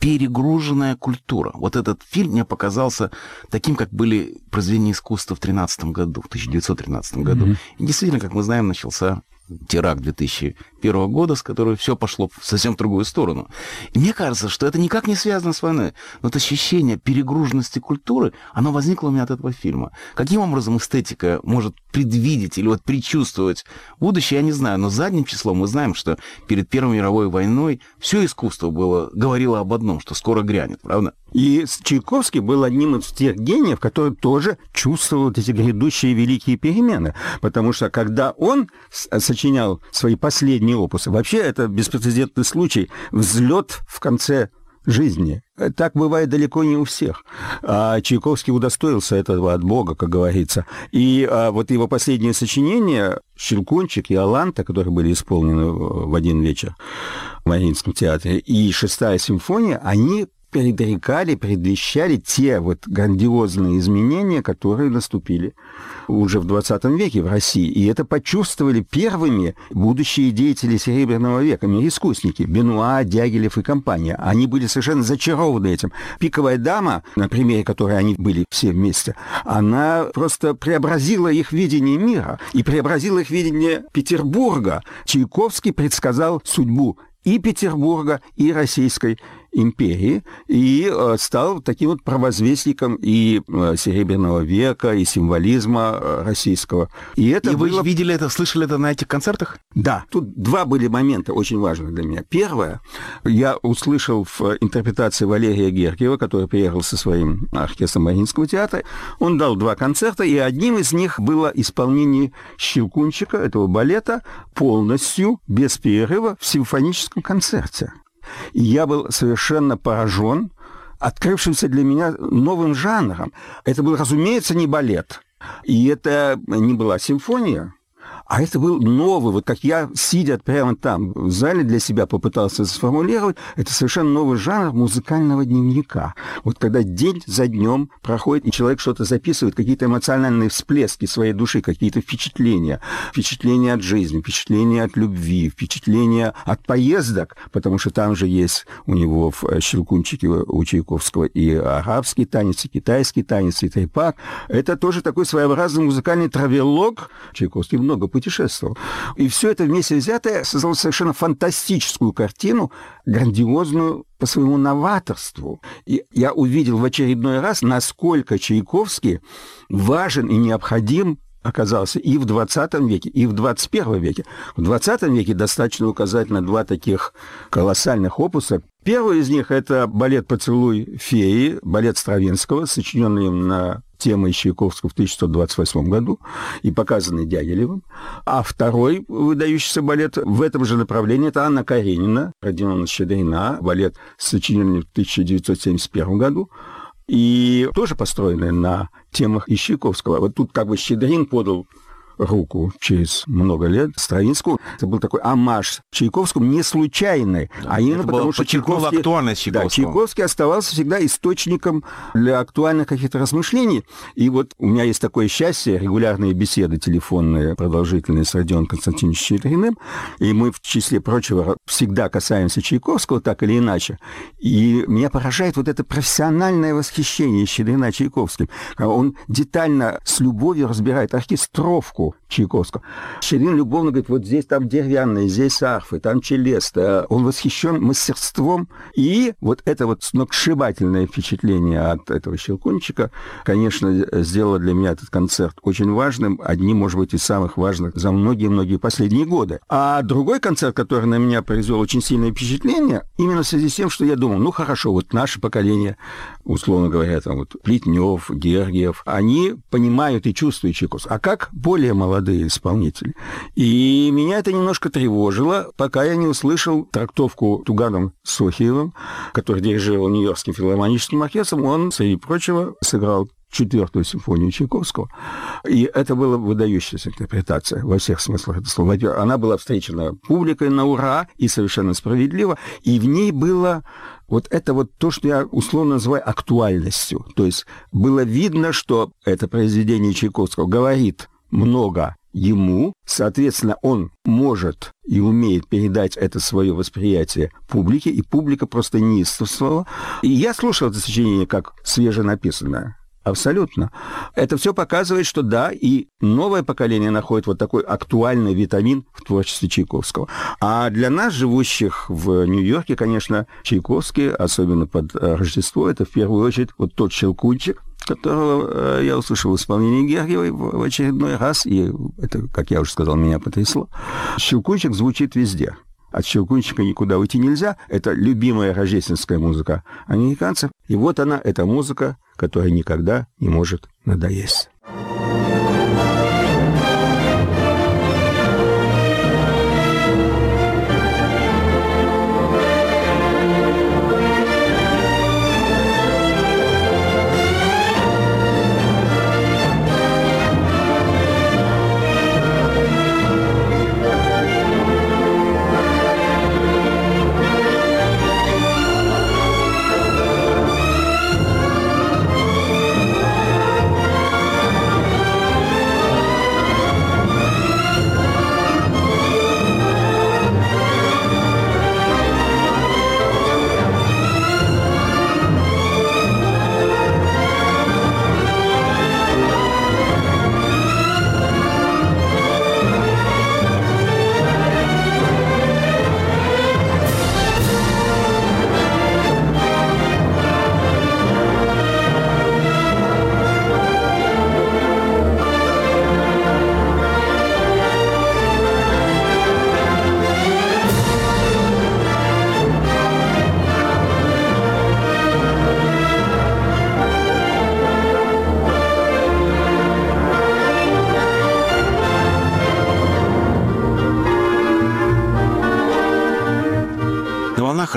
Speaker 2: Перегруженная культура. Вот этот фильм мне показался таким, как были произведения искусства в 13 году, в 1913 году.
Speaker 10: Мгм.
Speaker 2: И действительно, как мы знаем, начался теракт 2001 года, с которого все пошло в совсем другую сторону. И мне кажется, что это никак не связано с войной. Но это ощущение перегруженности культуры, оно возникло у меня от этого фильма. Каким образом эстетика может предвидеть или вот предчувствовать будущее, я не знаю. Но задним числом мы знаем, что перед Первой мировой войной все искусство было, говорило об одном, что скоро грянет, правда?
Speaker 10: И Чайковский был одним из тех гениев, который тоже чувствовал вот эти грядущие великие перемены. Потому что когда он с- сочинял свои последние опусы, вообще это беспрецедентный случай, взлет в конце жизни. Так бывает далеко не у всех. А Чайковский удостоился этого от Бога, как говорится. И а, вот его последние сочинения «Щелкунчик» и «Аланта», которые были исполнены в один вечер в Мариинском театре, и «Шестая симфония», они предрекали, предвещали те вот грандиозные изменения, которые наступили уже в 20 веке в России. И это почувствовали первыми будущие деятели Серебряного века, искусники, Бенуа, Дягилев и компания. Они были совершенно зачарованы этим. «Пиковая дама», на примере которой они были все вместе, она просто преобразила их видение мира и преобразила их видение Петербурга. Чайковский предсказал судьбу и Петербурга, и Российской империи, и э, стал таким вот провозвестником и э, Серебряного века, и символизма э, российского. И это
Speaker 2: И вы
Speaker 10: было...
Speaker 2: видели это, слышали это на этих концертах?
Speaker 10: Да, тут два были момента очень важных для меня. Первое, я услышал в интерпретации Валерия Гергиева, который приехал со своим оркестром Мариинского театра. Он дал два концерта, и одним из них было исполнение «Щелкунчика», этого балета, полностью, без перерыва, в симфоническом концерте. Я был совершенно поражен открывшимся для меня новым жанром. Это был, разумеется, не балет. И это не была симфония, а это был новый, вот как я, сидя прямо там в зале для себя попытался сформулировать, это совершенно новый жанр музыкального дневника. Вот когда день за днем проходит, и человек что-то записывает, какие-то эмоциональные всплески своей души, какие-то впечатления, впечатления от жизни, впечатления от любви, впечатления от поездок, потому что там же есть у него в «Щелкунчике» у Чайковского и арабский танец, и китайский танец, и трепак. Это тоже такой своеобразный музыкальный травелог. Чайковский много путешествовал. И все это вместе взятое создало совершенно фантастическую картину, грандиозную по своему новаторству. И я увидел в очередной раз, насколько Чайковский важен и необходим оказался и в 20 веке, и в 21 веке. В 20 веке достаточно указать на два таких колоссальных опуса. Первый из них – это балет «Поцелуй феи», балет Стравинского, сочиненный на темой Чайковского в 1928 году и показанный Дягилевым. А второй выдающийся балет в этом же направлении – это Анна Каренина, Родиона Щедрина, балет, сочиненный в 1971 году и тоже построенный на темах Ищейковского. Вот тут как бы Щедрин подал руку через много лет Стравинскому. Это был такой амаш Чайковскому не случайный, а именно потому,
Speaker 2: было,
Speaker 10: что Чайковский,
Speaker 2: актуальность.
Speaker 10: Да, Чайковский оставался всегда источником для актуальных каких-то размышлений. И вот у меня есть такое счастье, регулярные беседы телефонные, продолжительные с Родионом Константиновичем Щедриным, и мы, в числе прочего, всегда касаемся Чайковского, так или иначе. И меня поражает вот это профессиональное восхищение Щедрина Чайковским. Он детально, с любовью разбирает оркестровку Чайковского. Щедрин любовно говорит, вот здесь там деревянные, здесь арфы, там челеста. Он восхищен мастерством. И вот это вот сногсшибательное впечатление от этого Щелкунчика, конечно, сделало для меня этот концерт очень важным, одним, может быть, из самых важных за многие-многие последние годы. А другой концерт, который на меня произвел очень сильное впечатление, именно в связи с тем, что я думал, ну хорошо, вот наше поколение, условно говоря, там вот Плетнев, Гергиев, они понимают и чувствуют Чайковского. А как более молодые исполнители? И меня это немножко тревожило, пока я не услышал трактовку Туганом Сохиевым, который дирижировал Нью-Йоркским филармоническим оркестром. Он, среди прочего, сыграл четвертую симфонию Чайковского. И это была выдающаяся интерпретация во всех смыслах этого слова. Она была встречена публикой на ура и совершенно справедливо. И в ней было вот это вот то, что я условно называю актуальностью. То есть было видно, что это произведение Чайковского говорит много ему, соответственно, он может и умеет передать это свое восприятие публике, и публика просто неистовствовала. И я слушал это сочинение как свеженаписанное. Абсолютно. Это все показывает, что да, и новое поколение находит вот такой актуальный витамин в творчестве Чайковского. А для нас, живущих в Нью-Йорке, конечно, Чайковский, особенно под Рождество, это в первую очередь вот тот щелкунчик, которого э, я услышал в исполнении Гергиевой в очередной раз, и это, как я уже сказал, меня потрясло. Щелкунчик звучит везде. От щелкунчика никуда уйти нельзя. Это любимая рождественская музыка американцев. И вот она, эта музыка, которая никогда не может надоесть.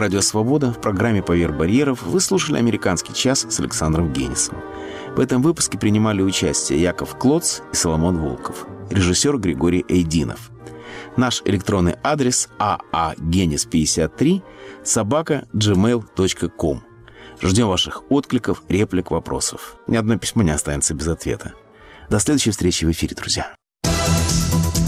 Speaker 2: Радио Свобода в программе «Поверх барьеров» вы слушали «Американский час» с Александром Генисом. В этом выпуске принимали участие Яков Клоц и Соломон Волков, режиссер Григорий Эйдинов. Наш электронный адрес aagenis53 собака gmail.com. Ждем ваших откликов, реплик, вопросов. Ни одно письмо не останется без ответа. До следующей встречи в эфире, друзья.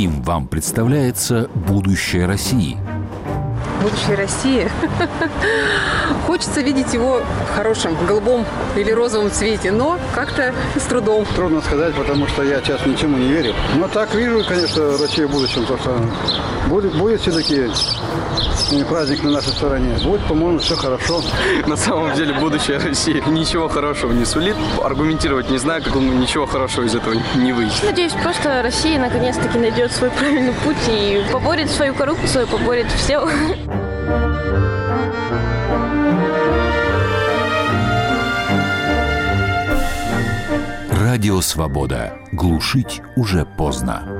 Speaker 12: Каким вам представляется будущее России?
Speaker 13: будущей России. Хочется видеть его в хорошем, голубом или розовом цвете, но как-то с трудом.
Speaker 14: Трудно сказать, потому что я сейчас ничему не верю. Но так вижу, конечно, Россию в будущем, то что будет, будет все-таки праздник на нашей стороне. Будет, по-моему, все хорошо.
Speaker 15: На самом деле будущее России ничего хорошего не сулит. Аргументировать не знаю, как он ничего хорошего из этого не выйдет.
Speaker 16: Надеюсь, просто Россия наконец-таки найдет свой правильный путь и поборет свою коррупцию, поборет все.
Speaker 12: Радио «Свобода». Глушить уже поздно.